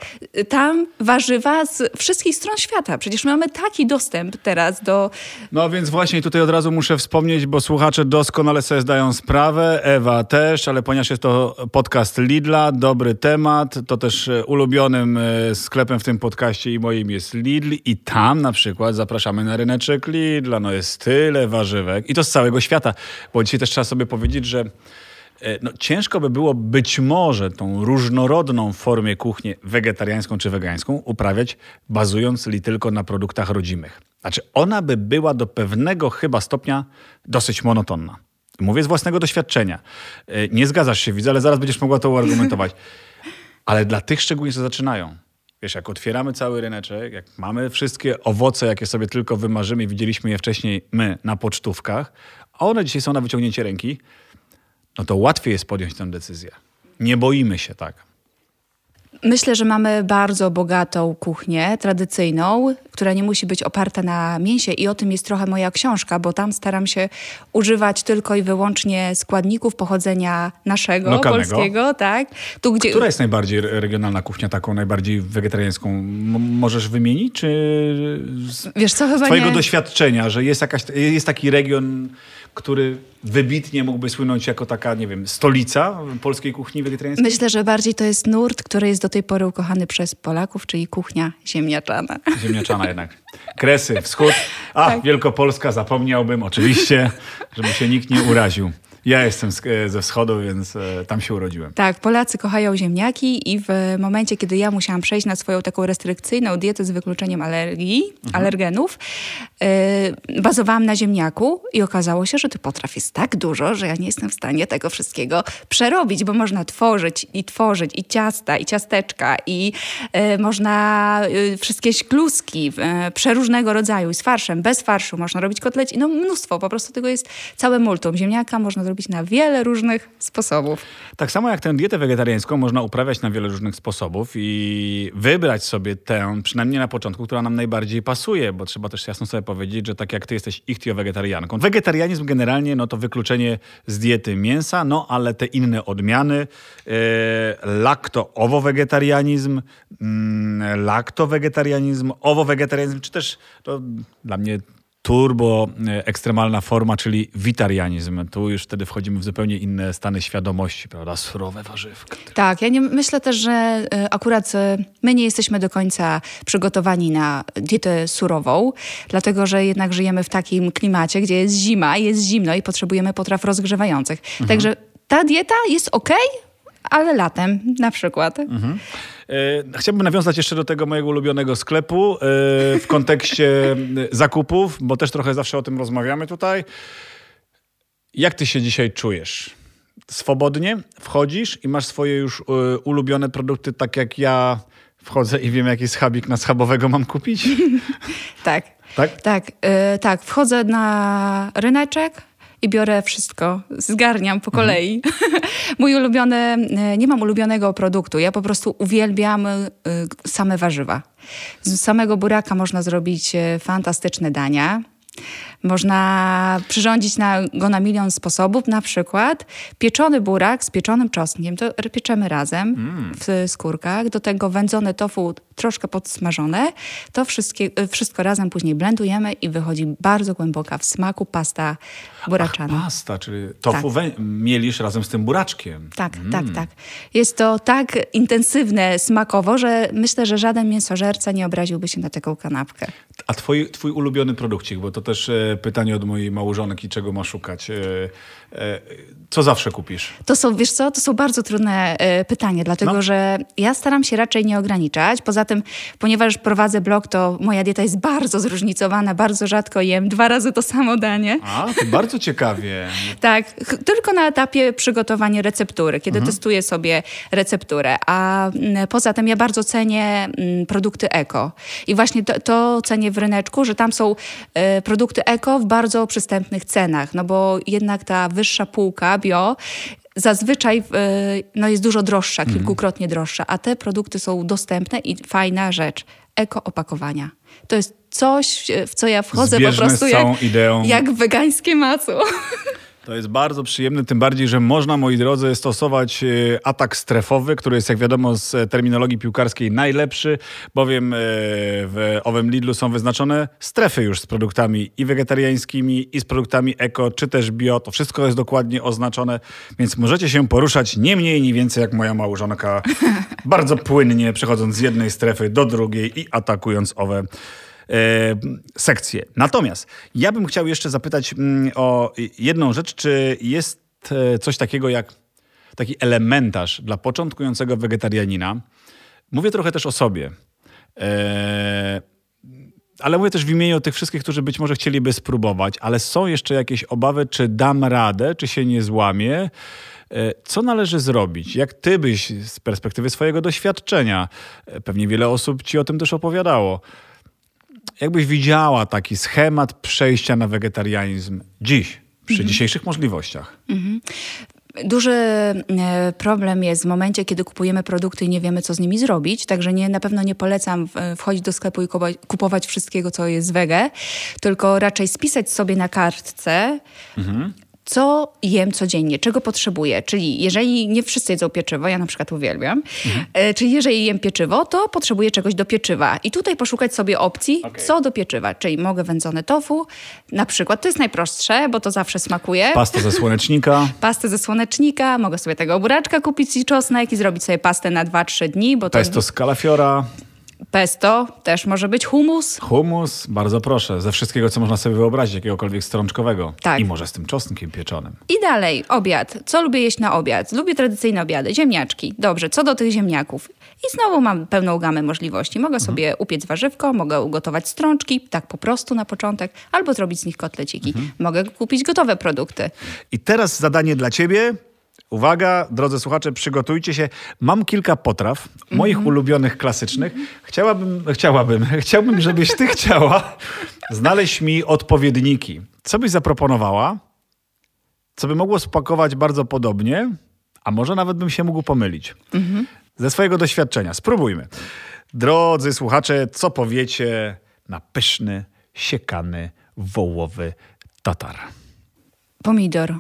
Speaker 2: Tam warzywa z wszystkich stron świata. Przecież mamy taki dostęp teraz do...
Speaker 1: No więc właśnie tutaj od razu muszę wspomnieć, bo słuchacze doskonale sobie zdają sprawę, Ewa też, ale ponieważ jest to podcast Lidla, dobry temat, to też e, ulubionym sklepem w tym podcaście i moim jest Lidl i tam na przykład zapraszamy na ryneczek Lidla. No jest tyle warzywek i to z całego świata, bo dzisiaj też trzeba sobie powiedzieć, że no, ciężko by było być może tą różnorodną formę kuchnię wegetariańską czy wegańską uprawiać bazując li tylko na produktach rodzimych. Znaczy ona by była do pewnego chyba stopnia dosyć monotonna. Mówię z własnego doświadczenia. E, nie zgadzasz się, widzę, ale zaraz będziesz mogła to uargumentować. Ale dla tych szczególnie, co zaczynają. Wiesz, jak otwieramy cały ryneczek, jak mamy wszystkie owoce, jakie sobie tylko wymarzymy widzieliśmy je wcześniej my na pocztówkach, a one dzisiaj są na wyciągnięcie ręki, no to łatwiej jest podjąć tę decyzję. Nie boimy się tak.
Speaker 2: Myślę, że mamy bardzo bogatą kuchnię tradycyjną, która nie musi być oparta na mięsie i o tym jest trochę moja książka, bo tam staram się używać tylko i wyłącznie składników pochodzenia naszego, Lokalnego. polskiego. Tak?
Speaker 1: Tu, gdzie... Która jest najbardziej regionalna kuchnia, taką najbardziej wegetariańską? M możesz wymienić, czy z Wiesz co, chyba twojego nie... doświadczenia, że jest, jakaś, jest taki region, który wybitnie mógłby słynąć jako taka, nie wiem, stolica polskiej kuchni wegetariańskiej?
Speaker 2: Myślę, że bardziej to jest nurt, który jest do tej pory ukochany przez Polaków, czyli kuchnia ziemniaczana.
Speaker 1: Ziemniaczana jednak. Kresy, wschód. A, tak. Wielkopolska zapomniałbym, oczywiście, żeby się nikt nie uraził. Ja jestem e, ze wschodu, więc e, tam się urodziłem.
Speaker 2: Tak, Polacy kochają ziemniaki i w momencie, kiedy ja musiałam przejść na swoją taką restrykcyjną dietę z wykluczeniem alergii, mhm. alergenów, yy, bazowałam na ziemniaku i okazało się, że tych potraw jest tak dużo, że ja nie jestem w stanie tego wszystkiego przerobić, bo można tworzyć i tworzyć i ciasta, i ciasteczka, i yy, można yy, wszystkie kluski przeróżnego rodzaju, z farszem, bez farszu, można robić kotleci, no mnóstwo, po prostu tego jest całe multum. Ziemniaka można zrobić na wiele różnych sposobów.
Speaker 1: Tak samo jak tę dietę wegetariańską można uprawiać na wiele różnych sposobów i wybrać sobie tę, przynajmniej na początku, która nam najbardziej pasuje, bo trzeba też jasno sobie powiedzieć, że tak jak ty jesteś ichtio-wegetarianką. Wegetarianizm generalnie no to wykluczenie z diety mięsa, no ale te inne odmiany, e, lakto-owo-wegetarianizm, mm, lakto-wegetarianizm, owo-wegetarianizm, czy też to dla mnie turbo e, ekstremalna forma, czyli witarianizm. Tu już wtedy wchodzimy w zupełnie inne stany świadomości, prawda? Surowe warzywka.
Speaker 2: Tak, ja nie, myślę też, że e, akurat e, my nie jesteśmy do końca przygotowani na dietę surową, dlatego że jednak żyjemy w takim klimacie, gdzie jest zima, jest zimno i potrzebujemy potraw rozgrzewających. Mhm. Także ta dieta jest ok, ale latem na przykład. Mhm.
Speaker 1: E, chciałbym nawiązać jeszcze do tego mojego ulubionego sklepu e, w kontekście e, zakupów, bo też trochę zawsze o tym rozmawiamy tutaj. Jak ty się dzisiaj czujesz? Swobodnie wchodzisz i masz swoje już ulubione produkty, tak jak ja wchodzę i wiem, jaki schabik na schabowego mam kupić?
Speaker 2: tak. Tak? Tak, yy, tak. Wchodzę na ryneczek, i biorę wszystko, zgarniam po kolei. Mhm. Mój ulubiony, e, nie mam ulubionego produktu, ja po prostu uwielbiam e, same warzywa. Z samego buraka można zrobić e, fantastyczne dania. Można przyrządzić na, go na milion sposobów, na przykład pieczony burak z pieczonym czosnkiem, to pieczemy razem mm. w skórkach, do tego wędzone tofu troszkę podsmażone, to wszystkie, wszystko razem później blendujemy i wychodzi bardzo głęboka w smaku pasta buraczana.
Speaker 1: Ach, pasta, czyli tofu tak. mielisz razem z tym buraczkiem.
Speaker 2: Tak, mm. tak, tak. Jest to tak intensywne smakowo, że myślę, że żaden mięsożerca nie obraziłby się na taką kanapkę.
Speaker 1: A twój, twój ulubiony produkcik, bo to też e, pytanie od mojej małżonki, czego ma szukać. E, co zawsze kupisz?
Speaker 2: To są, wiesz co, to są bardzo trudne e, pytania, dlatego no. że ja staram się raczej nie ograniczać. Poza tym, ponieważ prowadzę blog, to moja dieta jest bardzo zróżnicowana, bardzo rzadko jem dwa razy to samo danie.
Speaker 1: A, to bardzo ciekawie.
Speaker 2: tak, tylko na etapie przygotowania receptury, kiedy mhm. testuję sobie recepturę. A poza tym ja bardzo cenię produkty eko. I właśnie to, to cenię w ryneczku, że tam są e, produkty eko w bardzo przystępnych cenach, no bo jednak ta wyższa półka bio zazwyczaj no, jest dużo droższa, mhm. kilkukrotnie droższa, a te produkty są dostępne i fajna rzecz. Eko opakowania. To jest coś, w co ja wchodzę po prostu jak,
Speaker 1: ideą.
Speaker 2: jak wegańskie masło.
Speaker 1: To jest bardzo przyjemne, tym bardziej, że można, moi drodzy, stosować e, atak strefowy, który jest, jak wiadomo, z terminologii piłkarskiej najlepszy, bowiem e, w owym Lidlu są wyznaczone strefy już z produktami i wegetariańskimi, i z produktami eko, czy też bio. To wszystko jest dokładnie oznaczone, więc możecie się poruszać nie mniej, nie więcej jak moja małżonka, bardzo płynnie przechodząc z jednej strefy do drugiej i atakując owe E, sekcje. Natomiast ja bym chciał jeszcze zapytać mm, o jedną rzecz, czy jest e, coś takiego jak taki elementarz dla początkującego wegetarianina. Mówię trochę też o sobie. E, ale mówię też w imieniu tych wszystkich, którzy być może chcieliby spróbować, ale są jeszcze jakieś obawy, czy dam radę, czy się nie złamię. Co należy zrobić? Jak ty byś z perspektywy swojego doświadczenia, pewnie wiele osób ci o tym też opowiadało, jakbyś widziała taki schemat przejścia na wegetarianizm dziś, przy mhm. dzisiejszych możliwościach? Mhm.
Speaker 2: Duży e, problem jest w momencie, kiedy kupujemy produkty i nie wiemy, co z nimi zrobić. Także nie, na pewno nie polecam wchodzić do sklepu i kupować wszystkiego, co jest wege, tylko raczej spisać sobie na kartce, mhm co jem codziennie, czego potrzebuję. Czyli jeżeli nie wszyscy jedzą pieczywo, ja na przykład uwielbiam, mhm. e, czyli jeżeli jem pieczywo, to potrzebuję czegoś do pieczywa. I tutaj poszukać sobie opcji, okay. co do pieczywa. Czyli mogę wędzone tofu, na przykład, to jest najprostsze, bo to zawsze smakuje.
Speaker 1: Pastę ze słonecznika.
Speaker 2: Pastę ze słonecznika, mogę sobie tego buraczka kupić i czosnek i zrobić sobie pastę na 2-3 dni. Bo
Speaker 1: to jest to z kalafiora.
Speaker 2: Pesto, też może być humus.
Speaker 1: Humus, bardzo proszę, ze wszystkiego, co można sobie wyobrazić, jakiegokolwiek strączkowego. Tak. I może z tym czosnkiem pieczonym.
Speaker 2: I dalej, obiad. Co lubię jeść na obiad? Lubię tradycyjne obiady, ziemniaczki. Dobrze, co do tych ziemniaków? I znowu mam pełną gamę możliwości. Mogę mhm. sobie upiec warzywko, mogę ugotować strączki, tak po prostu na początek, albo zrobić z nich kotleciki. Mhm. Mogę kupić gotowe produkty.
Speaker 1: I teraz zadanie dla ciebie. Uwaga, drodzy słuchacze, przygotujcie się. Mam kilka potraw, moich mm -hmm. ulubionych, klasycznych. Chciałabym, chciałabym, chciałbym, żebyś ty chciała znaleźć mi odpowiedniki. Co byś zaproponowała? Co by mogło spakować bardzo podobnie, a może nawet bym się mógł pomylić. Mm -hmm. Ze swojego doświadczenia. Spróbujmy. Drodzy słuchacze, co powiecie na pyszny, siekany, wołowy tatar?
Speaker 2: Pomidor.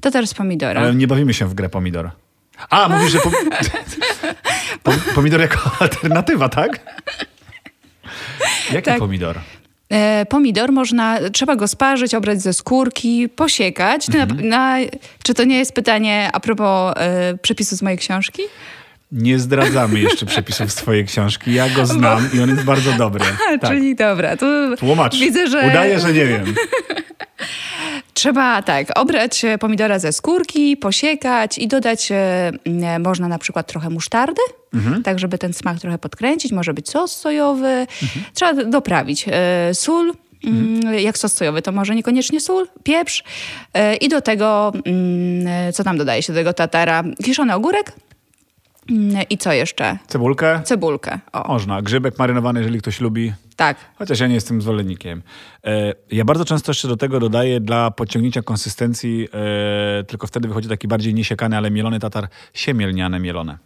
Speaker 2: To teraz pomidora.
Speaker 1: Ale nie bawimy się w grę pomidor. A, mówisz, że po... pomidor jako alternatywa, tak? Jaki tak. pomidor?
Speaker 2: E, pomidor można, trzeba go sparzyć, obrać ze skórki, posiekać. Mhm. Na, na, czy to nie jest pytanie a propos e, przepisu z mojej książki?
Speaker 1: Nie zdradzamy jeszcze przepisów z twojej książki. Ja go znam Bo... i on jest bardzo dobry.
Speaker 2: A, tak. Czyli dobra. To
Speaker 1: Tłumacz. Widzę, że... Udaję, że nie wiem.
Speaker 2: Trzeba tak, obrać pomidora ze skórki, posiekać i dodać e, można na przykład trochę musztardy, mhm. tak żeby ten smak trochę podkręcić. Może być sos sojowy. Mhm. Trzeba doprawić e, sól, Mhm. Mm, jak sos sojowy, to może niekoniecznie sól, pieprz e, i do tego, mm, co tam dodaje się do tego tatara? Kiszony ogórek i co jeszcze?
Speaker 1: Cebulkę?
Speaker 2: Cebulkę,
Speaker 1: o. Można. Grzybek marynowany, jeżeli ktoś lubi.
Speaker 2: Tak.
Speaker 1: Chociaż ja nie jestem zwolennikiem. E, ja bardzo często jeszcze do tego dodaję dla podciągnięcia konsystencji, e, tylko wtedy wychodzi taki bardziej niesiekany, ale mielony tatar, siemielniane mielone.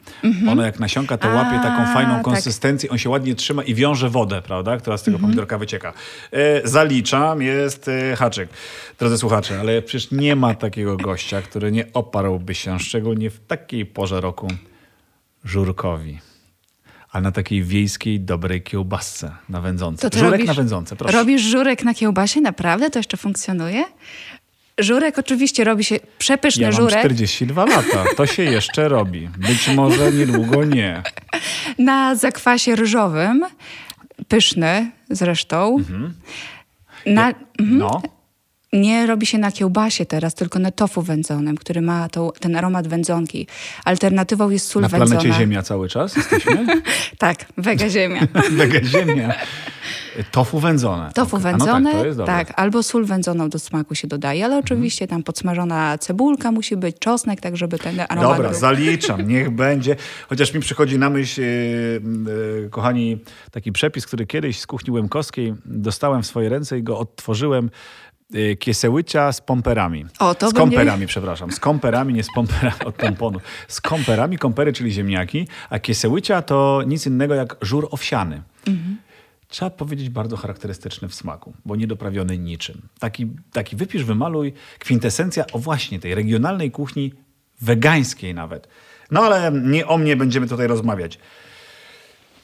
Speaker 1: Ono jak nasionka, to łapie
Speaker 2: A,
Speaker 1: taką fajną
Speaker 2: tak.
Speaker 1: konsystencję, on się ładnie trzyma i wiąże wodę, prawda, która z tego pomidorka wycieka. E, zaliczam, jest e, haczyk. Drodzy słuchacze, ale przecież nie ma takiego gościa, który nie oparłby się, szczególnie w takiej porze roku, żurkowi. Ale na takiej wiejskiej, dobrej kiełbasce na wędzące. Żurek
Speaker 2: robisz,
Speaker 1: na wędzące, proszę.
Speaker 2: Robisz żurek na kiełbasie? Naprawdę? To jeszcze funkcjonuje? Żurek oczywiście robi się przepyszny
Speaker 1: Ja mam
Speaker 2: żurek
Speaker 1: 42 lata. To się jeszcze robi. Być może niedługo nie.
Speaker 2: na zakwasie ryżowym. Pyszny zresztą.
Speaker 1: Mhm.
Speaker 2: Na,
Speaker 1: No.
Speaker 2: Nie robi się na kiełbasie teraz, tylko na tofu wędzonym, który ma tą, ten aromat wędzonki. Alternatywą jest sól
Speaker 1: Na
Speaker 2: wędzona.
Speaker 1: planecie Ziemia cały czas jesteśmy.
Speaker 2: Tak, wega ziemia.
Speaker 1: Mega Ziemia. Tofu wędzone.
Speaker 2: Tofu.
Speaker 1: A
Speaker 2: wędzone,
Speaker 1: No tak,
Speaker 2: tak, albo sól wędzoną do smaku się dodaje, ale oczywiście tam podsmażona cebulka musi być, czosnek, tak żeby ten aromat
Speaker 1: Dobra,
Speaker 2: był.
Speaker 1: zaliczam, niech będzie. Chociaż mi przychodzi na myśl, e, e, kochani, taki przepis, który kiedyś z kuchni łemkowskiej dostałem w swoje ręce i go odtworzyłem. E, Kiesełycia z pomperami.
Speaker 2: O, to
Speaker 1: z komperami, przepraszam. Z komperami, nie z pomperami, od pomponu. Z komperami, kompery, czyli ziemniaki, a kiesełycia to nic innego jak żur owsiany. Trzeba powiedzieć bardzo charakterystyczny w smaku, bo niedoprawiony niczym. Taki, taki wypisz, wymaluj, kwintesencja o właśnie tej regionalnej kuchni, wegańskiej nawet. No ale nie o mnie będziemy tutaj rozmawiać.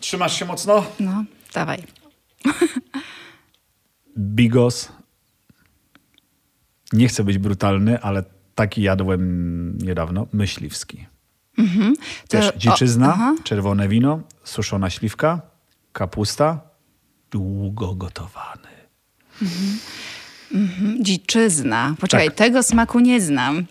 Speaker 1: Trzymasz się mocno?
Speaker 2: No, dawaj.
Speaker 1: Bigos. Nie chcę być brutalny, ale taki jadłem niedawno. Myśliwski.
Speaker 2: To-
Speaker 1: Też
Speaker 2: o,
Speaker 1: dziczyzna,
Speaker 2: aha.
Speaker 1: czerwone wino, suszona śliwka, kapusta, długo gotowany.
Speaker 2: Dziczyzna. Poczekaj,
Speaker 1: Tak.
Speaker 2: tego smaku nie znam.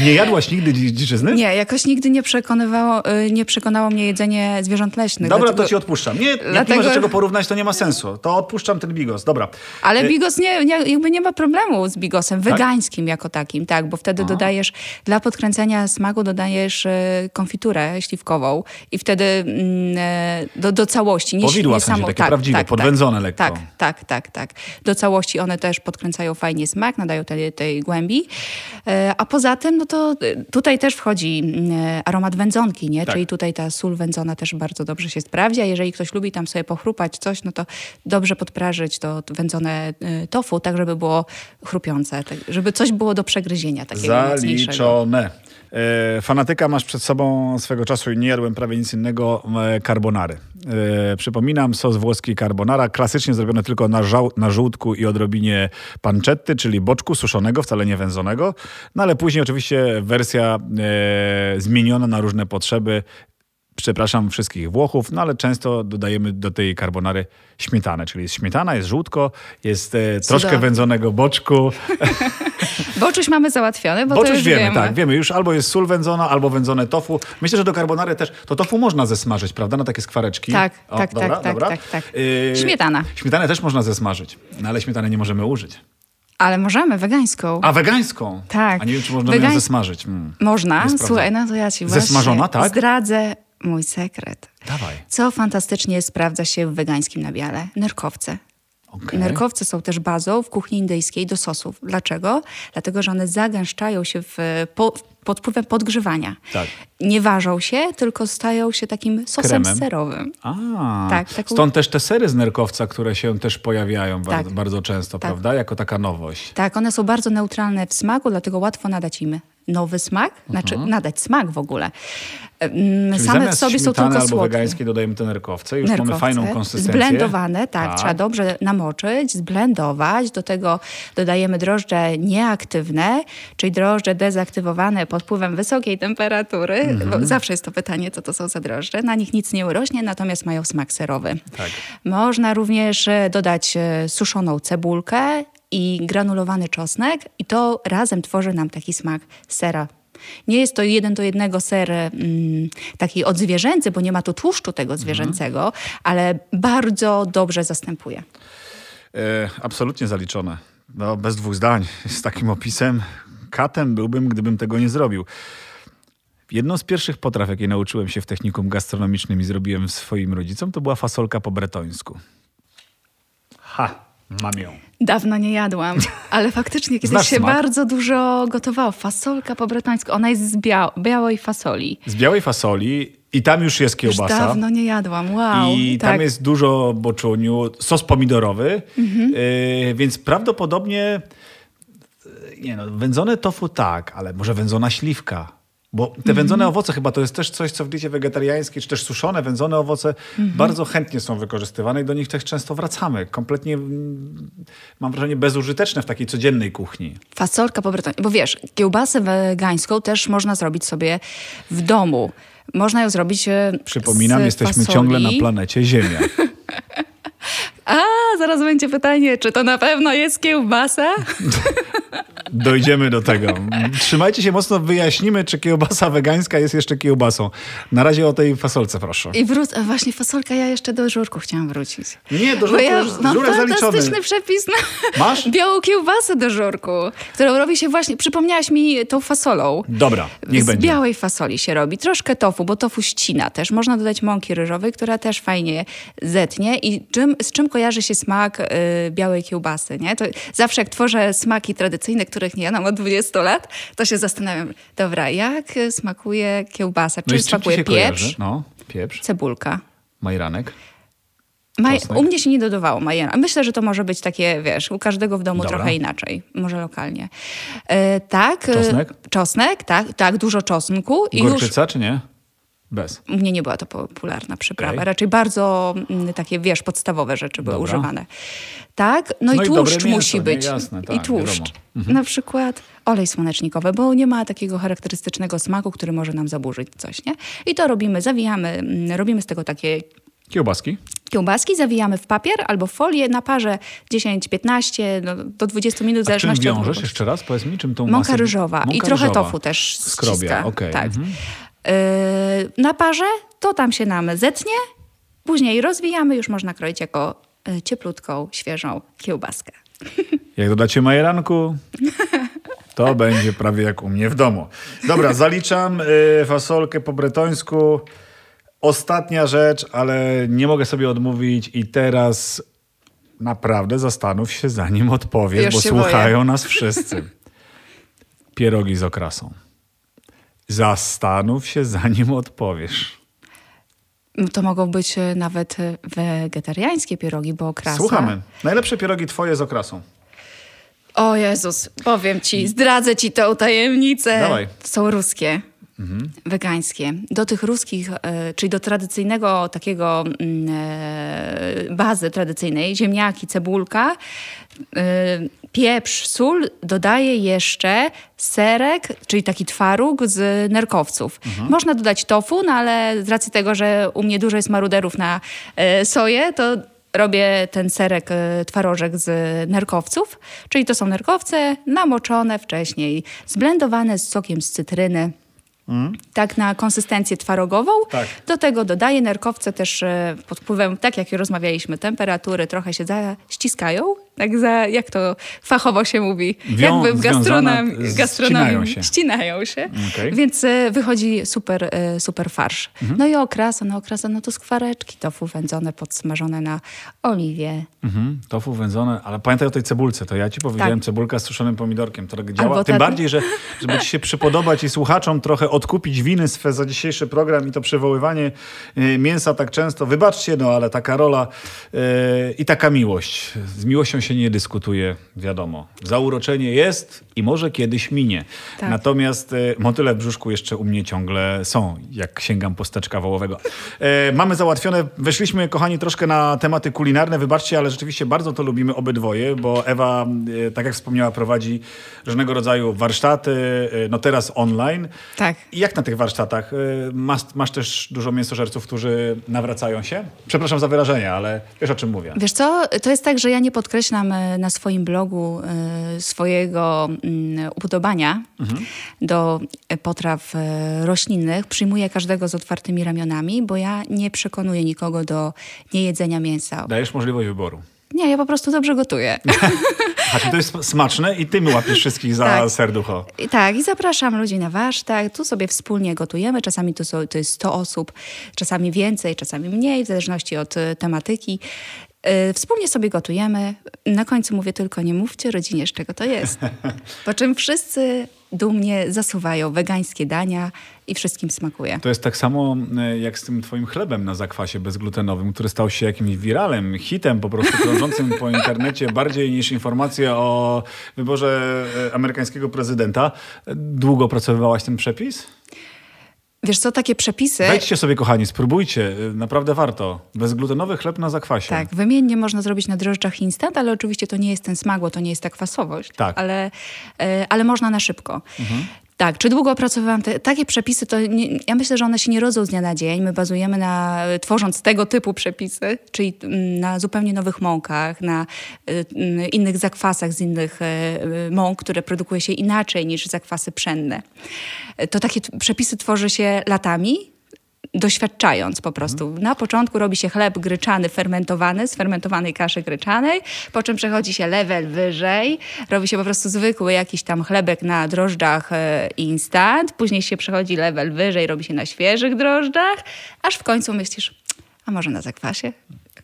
Speaker 1: Nie jadłaś nigdy dzi- dziczyzny?
Speaker 2: Nie, jakoś nigdy nie przekonywało, y, nie przekonało mnie jedzenie zwierząt leśnych.
Speaker 1: Dobra,
Speaker 2: dlatego-
Speaker 1: to ci odpuszczam. Nie, jak nie
Speaker 2: dlatego-
Speaker 1: ma do czego porównać, to nie ma sensu. To odpuszczam ten bigos. Dobra.
Speaker 2: Ale
Speaker 1: E,
Speaker 2: bigos nie, nie, jakby nie ma problemu z bigosem, wegańskim jako takim, tak, bo wtedy dodajesz, dla podkręcenia smaku dodajesz e, konfiturę śliwkową i wtedy mm, e, do, do całości. Nie,
Speaker 1: Powidła
Speaker 2: nie
Speaker 1: w sensie,
Speaker 2: samo-
Speaker 1: takie prawdziwe, podwędzone lekko.
Speaker 2: Tak, tak, tak, tak. Do całości one też podkręcają fajnie smak, nadają tej, tej głębi. E, a poza tym, no to e, tutaj też wchodzi e, aromat wędzonki, nie?
Speaker 1: Tak.
Speaker 2: Czyli tutaj ta sól wędzona też bardzo dobrze się sprawdza. Jeżeli ktoś lubi tam sobie pochrupać coś, no to dobrze podprażyć to wędzone e, tofu, tak żeby było chrupiące, tak, żeby coś było do przegryzienia takiego.
Speaker 1: Zaliczone. E, fanatyka masz przed sobą swego czasu i nie jadłem prawie nic innego, e, carbonary. E, przypominam, sos włoski carbonara, klasycznie zrobione tylko na, żał, na żółtku i odrobinie pancetty, czyli boczku suszonego, wcale nie wędzonego. No ale później oczywiście wersja e, zmieniona na różne potrzeby. Przepraszam wszystkich Włochów, no ale często dodajemy do tej carbonary śmietanę, czyli jest śmietana, jest żółtko, jest e, troszkę wędzonego boczku.
Speaker 2: Boczuś mamy załatwione, bo
Speaker 1: Bo
Speaker 2: to
Speaker 1: już
Speaker 2: już
Speaker 1: wiemy, tak, wiemy. Już albo jest sól wędzona, albo wędzone tofu. Myślę, że do carbonary też, to tofu można zesmażyć, prawda, na takie skwareczki.
Speaker 2: Tak, tak, tak, tak, tak, tak.
Speaker 1: Yy,
Speaker 2: Śmietana.
Speaker 1: Śmietanę też można zesmażyć, no ale śmietany nie możemy użyć.
Speaker 2: Ale możemy, wegańską.
Speaker 1: A wegańską?
Speaker 2: Tak.
Speaker 1: A nie wiem, czy można ją
Speaker 2: Wegań-
Speaker 1: zesmażyć. Mm.
Speaker 2: Można? Słuchaj, no to ja ci
Speaker 1: Zesmażona,
Speaker 2: właśnie
Speaker 1: tak?
Speaker 2: zdradzę mój sekret.
Speaker 1: Dawaj.
Speaker 2: Co fantastycznie sprawdza się w wegańskim nabiale? Nerkowce.
Speaker 1: Okej.
Speaker 2: Nerkowce są też bazą w kuchni indyjskiej do sosów. Dlaczego? Dlatego, że one zagęszczają się w, po, pod wpływem podgrzewania.
Speaker 1: Tak.
Speaker 2: Nie ważą się, tylko stają się takim sosem
Speaker 1: Kremem.
Speaker 2: serowym.
Speaker 1: A,
Speaker 2: Tak, taką-
Speaker 1: stąd też te sery z nerkowca, które się też pojawiają bardzo,
Speaker 2: Tak.
Speaker 1: bardzo często,
Speaker 2: Tak.
Speaker 1: prawda? Jako taka nowość.
Speaker 2: Tak, one są bardzo neutralne w smaku, dlatego łatwo nadać im nowy smak, znaczy nadać smak w ogóle.
Speaker 1: Mhm. Czyli
Speaker 2: Same w sobie są tylko
Speaker 1: albo
Speaker 2: słodkie.
Speaker 1: wegańskie dodajemy te nerkowce. Już
Speaker 2: nerkowce,
Speaker 1: mamy fajną konsystencję.
Speaker 2: Zblendowane, tak, trzeba dobrze namoczyć, zblendować. Do tego dodajemy drożdże nieaktywne, czyli drożdże dezaktywowane pod wpływem wysokiej temperatury.
Speaker 1: Mhm.
Speaker 2: Zawsze jest to pytanie, co to są za drożdże. Na nich nic nie urośnie, natomiast mają smak serowy.
Speaker 1: Tak.
Speaker 2: Można również e, dodać e, suszoną cebulkę i granulowany czosnek i to razem tworzy nam taki smak sera. Nie jest to jeden do jednego ser mm, taki odzwierzęcy, bo nie ma tu tłuszczu tego zwierzęcego, ale bardzo dobrze zastępuje.
Speaker 1: E, absolutnie zaliczone. No, bez dwóch zdań. Z takim opisem katem byłbym, gdybym tego nie zrobił. Jedną z pierwszych potraw, jakiej nauczyłem się w technikum gastronomicznym i zrobiłem swoim rodzicom, to była fasolka po bretońsku. Ha, mam ją.
Speaker 2: Dawno nie jadłam, ale faktycznie kiedyś
Speaker 1: Znasz
Speaker 2: się
Speaker 1: smak?
Speaker 2: bardzo dużo gotowało. Fasolka po bretońsku, ona jest z biał- białej fasoli.
Speaker 1: Z białej fasoli i tam już jest
Speaker 2: Już
Speaker 1: kiełbasa.
Speaker 2: dawno nie jadłam, wow.
Speaker 1: I
Speaker 2: tak.
Speaker 1: tam jest dużo boczuniu, sos pomidorowy,
Speaker 2: Mhm.
Speaker 1: y, więc prawdopodobnie y, nie no, wędzone tofu tak, ale może wędzona śliwka. Bo te
Speaker 2: Mhm.
Speaker 1: wędzone owoce chyba to jest też coś, co w diecie wegetariańskiej, czy też suszone, wędzone owoce
Speaker 2: Mhm.
Speaker 1: bardzo chętnie są wykorzystywane i do nich też często wracamy. Kompletnie, mm, mam wrażenie, bezużyteczne w takiej codziennej kuchni.
Speaker 2: Fasolka po bretońsku. Bo wiesz, kiełbasę wegańską też można zrobić sobie w domu. Można ją zrobić e,
Speaker 1: Przypominam, jesteśmy
Speaker 2: fasoli.
Speaker 1: ciągle na planecie Ziemia.
Speaker 2: A, zaraz będzie pytanie, czy to na pewno jest kiełbasa?
Speaker 1: Dojdziemy do tego. Trzymajcie się mocno, wyjaśnimy, czy kiełbasa wegańska jest jeszcze kiełbasą. Na razie o tej fasolce proszę.
Speaker 2: I wróć, a właśnie fasolka, ja jeszcze do żurku chciałam wrócić.
Speaker 1: Nie, do żurku
Speaker 2: ja
Speaker 1: już
Speaker 2: mam
Speaker 1: żurek zaliczony.
Speaker 2: fantastyczny przepis na
Speaker 1: Masz?
Speaker 2: białą kiełbasę do żurku, którą robi się właśnie, przypomniałaś mi tą fasolą.
Speaker 1: Dobra, niech
Speaker 2: z
Speaker 1: będzie.
Speaker 2: białej fasoli się robi. Troszkę tofu, bo tofu ścina też. Można dodać mąki ryżowej, która też fajnie zetnie. I czym, z czym kojarzy się smak y, białej kiełbasy, nie? To zawsze jak tworzę smaki tradycyjne, których nie jadam od 20 lat, to się zastanawiam, dobra, jak smakuje kiełbasa? Czy
Speaker 1: No czym
Speaker 2: smakuje pieprz,
Speaker 1: kojarzy? No, pieprz,
Speaker 2: cebulka?
Speaker 1: majranek.
Speaker 2: Maj- u mnie się nie dodawało majera. Myślę, że to może być takie, wiesz, u każdego w domu
Speaker 1: Dobra.
Speaker 2: trochę inaczej. Może lokalnie. E, tak. e,
Speaker 1: Czosnek?
Speaker 2: Czosnek, tak. Tak, dużo czosnku. I już
Speaker 1: Gorczyca czy nie? Bez.
Speaker 2: u mnie nie była to popularna przyprawa.
Speaker 1: Okej.
Speaker 2: Raczej bardzo mm, takie, wiesz, podstawowe rzeczy były
Speaker 1: Dobra.
Speaker 2: używane. Tak, no,
Speaker 1: No
Speaker 2: i
Speaker 1: i
Speaker 2: tłuszcz
Speaker 1: mięso,
Speaker 2: musi być.
Speaker 1: Jasne,
Speaker 2: I
Speaker 1: tak,
Speaker 2: tłuszcz.
Speaker 1: wiadomo. Mhm.
Speaker 2: Na przykład olej słonecznikowy, bo nie ma takiego charakterystycznego smaku, który może nam zaburzyć coś, nie? I to robimy, zawijamy, mm, robimy z tego takie
Speaker 1: Kiełbaski?
Speaker 2: Kiełbaski zawijamy w papier albo w folię na parze 10-15 no, do 20 minut w zależności od
Speaker 1: wiążesz? Jeszcze raz, powiedz mi, czym tą
Speaker 2: Mąka
Speaker 1: masę...
Speaker 2: ryżowa i
Speaker 1: Mąka
Speaker 2: trochę
Speaker 1: ryżowa.
Speaker 2: tofu też
Speaker 1: Skrobia, okej.
Speaker 2: Tak.
Speaker 1: mhm.
Speaker 2: Yy, na parze to tam się nam zetnie, później rozwijamy, już można kroić jako y, cieplutką, świeżą kiełbaskę.
Speaker 1: Jak dodacie majeranku, to będzie prawie jak u mnie w domu. Dobra, zaliczam y, fasolkę po bretońsku. Ostatnia rzecz, ale nie mogę sobie odmówić i teraz naprawdę zastanów się, zanim odpowiesz, bo słuchają
Speaker 2: boję.
Speaker 1: nas wszyscy. Pierogi z okrasą. Zastanów się, zanim odpowiesz.
Speaker 2: To mogą być y, nawet y, wegetariańskie pierogi, bo krasa...
Speaker 1: Słuchamy. Najlepsze pierogi twoje z okrasą.
Speaker 2: O Jezus, powiem ci, zdradzę ci tą tajemnicę.
Speaker 1: Dawaj.
Speaker 2: Są ruskie, wegańskie. Do tych ruskich, e, czyli do tradycyjnego takiego mm, e, bazy tradycyjnej, ziemniaki, cebulka, e, pieprz, sól, dodaję jeszcze serek, czyli taki twaróg z nerkowców. Można dodać tofu, no ale z racji tego, że u mnie dużo jest maruderów na e, soję, to robię ten serek, e, twarożek z nerkowców, czyli to są nerkowce namoczone wcześniej, zblendowane z sokiem z cytryny. Tak na konsystencję twarogową.
Speaker 1: Tak.
Speaker 2: Do tego dodaję nerkowce też e, pod wpływem, tak jak temperatury, temperatury trochę się zaściskają. Tak za, jak to fachowo się mówi?
Speaker 1: Wią-
Speaker 2: Jakby w
Speaker 1: związana-
Speaker 2: gastronomii,
Speaker 1: ścinają się.
Speaker 2: ścinają się.
Speaker 1: Okej.
Speaker 2: Więc e, wychodzi super, e, super farsz.
Speaker 1: Mhm.
Speaker 2: No i okrasa, no okrasa, no to skwareczki tofu wędzone, podsmażone na oliwie.
Speaker 1: Mhm, tofu wędzone, ale pamiętaj o tej cebulce, to ja ci powiedziałem
Speaker 2: Tak.
Speaker 1: cebulka z suszonym pomidorkiem, to tak działa.
Speaker 2: Albo
Speaker 1: Tym
Speaker 2: ta-
Speaker 1: bardziej, że żeby ci się przypodobać i słuchaczom trochę odkupić winy swe za dzisiejszy program i to przywoływanie y, mięsa tak często. Wybaczcie, no ale taka rola i taka miłość. Z miłością się nie dyskutuje, wiadomo. Zauroczenie jest i może kiedyś minie.
Speaker 2: Tak.
Speaker 1: Natomiast y, motyle w brzuszku jeszcze u mnie ciągle są, jak sięgam po steczka wołowego. E, mamy załatwione, weszliśmy, kochani, troszkę na tematy kulinarne. Wybaczcie, ale rzeczywiście bardzo to lubimy obydwoje, bo Ewa, e, tak jak wspomniała, prowadzi różnego rodzaju warsztaty, e, no teraz online.
Speaker 2: Tak.
Speaker 1: I jak na tych warsztatach? E, Masz, masz też dużo mięsożerców, którzy nawracają się? Przepraszam za wyrażenie, ale wiesz o czym mówię.
Speaker 2: Wiesz co, to jest tak, że ja nie podkreślam e, na swoim blogu e, swojego mm, upodobania do e, potraw e, roślinnych. Przyjmuję każdego z otwartymi ramionami, bo ja nie przekonuję nikogo do niejedzenia mięsa.
Speaker 1: Dajesz możliwość wyboru.
Speaker 2: Nie, ja po prostu dobrze gotuję.
Speaker 1: A to jest smaczne i ty my łapiesz wszystkich za
Speaker 2: Tak.
Speaker 1: serducho?
Speaker 2: I tak, i zapraszam ludzi na warsztat. Tu sobie wspólnie gotujemy. Czasami to, są, to jest 100 osób, czasami więcej, czasami mniej, w zależności od e, tematyki. Y, wspólnie sobie gotujemy. Na końcu mówię tylko, nie mówcie rodzinie, z czego to jest. Po czym wszyscy dumnie zasuwają wegańskie dania i wszystkim smakuje.
Speaker 1: To jest tak samo e, jak z tym twoim chlebem na zakwasie bezglutenowym, który stał się jakimś wiralem, hitem po prostu krążącym po internecie bardziej niż informacje o wyborze e, amerykańskiego prezydenta. Długo pracowałaś ten przepis?
Speaker 2: Wiesz co, takie przepisy...
Speaker 1: Wejdźcie sobie, kochani, spróbujcie. Naprawdę warto. Bezglutenowy chleb na zakwasie.
Speaker 2: Tak, wymiennie można zrobić na drożdżach instant, ale oczywiście to nie jest ten smak, bo to nie jest ta kwasowość.
Speaker 1: Tak.
Speaker 2: Ale, e, ale można na szybko. Mhm. Tak, czy długo opracowywałam te, takie przepisy, to nie, ja myślę, że one się nie rodzą z dnia na dzień. My bazujemy na, tworząc tego typu przepisy, czyli mm, na zupełnie nowych mąkach, na y, y, innych zakwasach z innych y, mąk, które produkuje się inaczej niż zakwasy pszenne. To takie przepisy tworzy się latami, doświadczając po prostu. Mhm. Na początku robi się chleb gryczany fermentowany z fermentowanej kaszy gryczanej, po czym przechodzi się level wyżej, robi się po prostu zwykły jakiś tam chlebek na drożdżach e, instant, później się przechodzi level wyżej, robi się na świeżych drożdżach, aż w końcu myślisz, a może na zakwasie?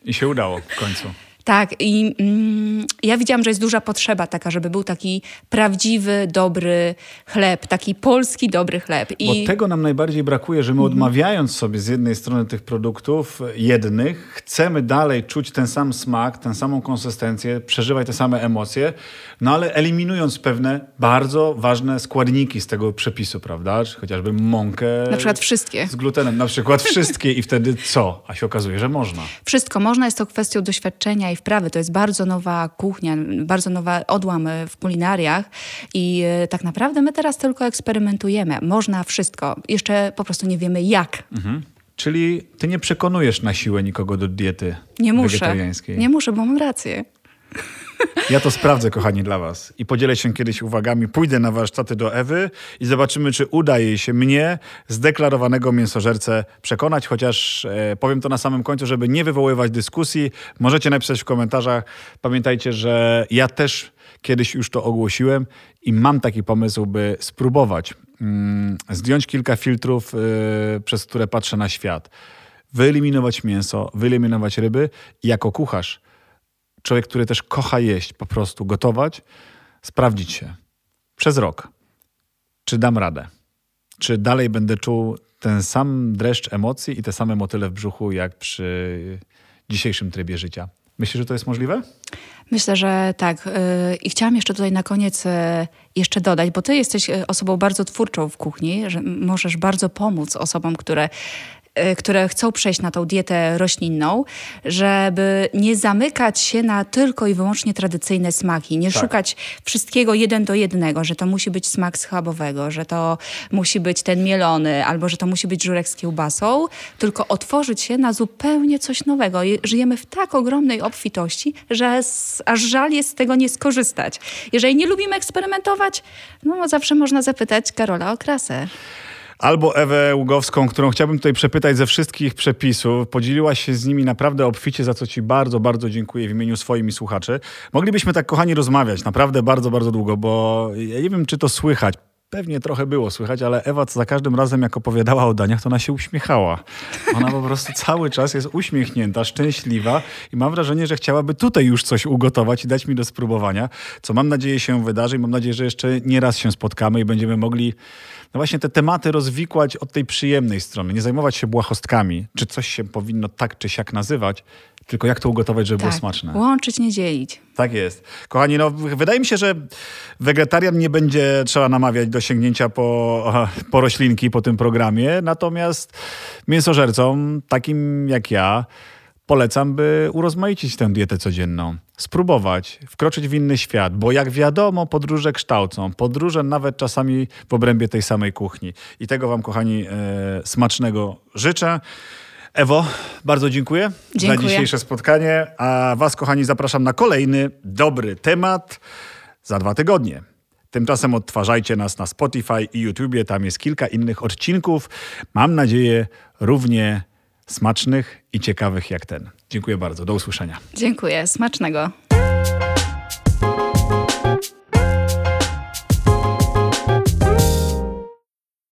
Speaker 1: I się udało w końcu.
Speaker 2: Tak, i mm, ja widziałam, że jest duża potrzeba taka, żeby był taki prawdziwy, dobry chleb, taki polski, dobry chleb.
Speaker 1: I... Bo tego nam najbardziej brakuje, że my mhm. odmawiając sobie z jednej strony tych produktów jednych, chcemy dalej czuć ten sam smak, tę samą konsystencję, przeżywać te same emocje, no ale eliminując pewne bardzo ważne składniki z tego przepisu, prawda? Czy chociażby mąkę.
Speaker 2: Na przykład wszystkie.
Speaker 1: Z glutenem, na przykład wszystkie i wtedy co? A się okazuje, że można.
Speaker 2: Wszystko można, jest to kwestią doświadczenia i wprawy. To jest bardzo nowa kuchnia, bardzo nowa odłam w kulinariach i e, tak naprawdę my teraz tylko eksperymentujemy. Można wszystko. Jeszcze po prostu nie wiemy jak. Mhm.
Speaker 1: Czyli ty nie przekonujesz na siłę nikogo do diety
Speaker 2: nie muszę.
Speaker 1: wegetariańskiej?
Speaker 2: Nie muszę, bo mam rację.
Speaker 1: Ja to sprawdzę, kochani, dla Was i podzielę się kiedyś uwagami. Pójdę na warsztaty do Ewy i zobaczymy, czy uda jej się mnie, zdeklarowanego mięsożercę, przekonać. Chociaż e, powiem to na samym końcu, żeby nie wywoływać dyskusji. Możecie napisać w komentarzach. Pamiętajcie, że ja też kiedyś już to ogłosiłem i mam taki pomysł, by spróbować mm, zdjąć kilka filtrów, y, przez które patrzę na świat. Wyeliminować mięso, wyeliminować ryby jako kucharz człowiek, który też kocha jeść, po prostu gotować, sprawdzić się przez rok, czy dam radę, czy dalej będę czuł ten sam dreszcz emocji i te same motyle w brzuchu, jak przy dzisiejszym trybie życia. Myślisz, że to jest możliwe?
Speaker 2: Myślę, że tak. Y, I chciałam jeszcze tutaj na koniec y, jeszcze dodać, bo ty jesteś y, osobą bardzo twórczą w kuchni, że możesz bardzo pomóc osobom, które które chcą przejść na tą dietę roślinną, żeby nie zamykać się na tylko i wyłącznie tradycyjne smaki, nie tak. szukać wszystkiego jeden do jednego, że to musi być smak schabowego, że to musi być ten mielony, albo że to musi być żurek z kiełbasą, tylko otworzyć się na zupełnie coś nowego. Żyjemy w tak ogromnej obfitości, że aż żal jest z tego nie skorzystać. Jeżeli nie lubimy eksperymentować, no zawsze można zapytać Karola o krasę
Speaker 1: albo Ewę Ługowską, którą chciałbym tutaj przepytać ze wszystkich przepisów. Podzieliłaś się z nimi naprawdę obficie, za co Ci bardzo, bardzo dziękuję w imieniu swoim i słuchaczy. Moglibyśmy tak, kochani, rozmawiać naprawdę bardzo, bardzo długo, bo ja nie wiem, czy to słychać. Pewnie trochę było słychać, ale Ewa za każdym razem, jak opowiadała o daniach, to ona się uśmiechała. Ona po prostu cały czas jest uśmiechnięta, szczęśliwa i mam wrażenie, że chciałaby tutaj już coś ugotować i dać mi do spróbowania, co mam nadzieję się wydarzy i mam nadzieję, że jeszcze nie raz się spotkamy i będziemy mogli no właśnie te tematy rozwikłać od tej przyjemnej strony. Nie zajmować się błahostkami, czy coś się powinno tak czy siak nazywać, tylko jak to ugotować, żeby tak, było smaczne.
Speaker 2: Łączyć, nie dzielić.
Speaker 1: Tak jest. Kochani, no wydaje mi się, że wegetarian nie będzie trzeba namawiać do sięgnięcia po, po roślinki po tym programie, natomiast mięsożercom, takim jak ja, polecam, by urozmaicić tę dietę codzienną. Spróbować, wkroczyć w inny świat, bo jak wiadomo, podróże kształcą. Podróże nawet czasami w obrębie tej samej kuchni. I tego Wam, kochani, e, smacznego życzę. Ewo, bardzo dziękuję, dziękuję za dzisiejsze spotkanie, a Was, kochani, zapraszam na kolejny dobry temat za dwa tygodnie. Tymczasem odtwarzajcie nas na Spotify i YouTubie, tam jest kilka innych odcinków. Mam nadzieję, równie smacznych i ciekawych jak ten. Dziękuję bardzo. Do usłyszenia.
Speaker 2: Dziękuję. Smacznego.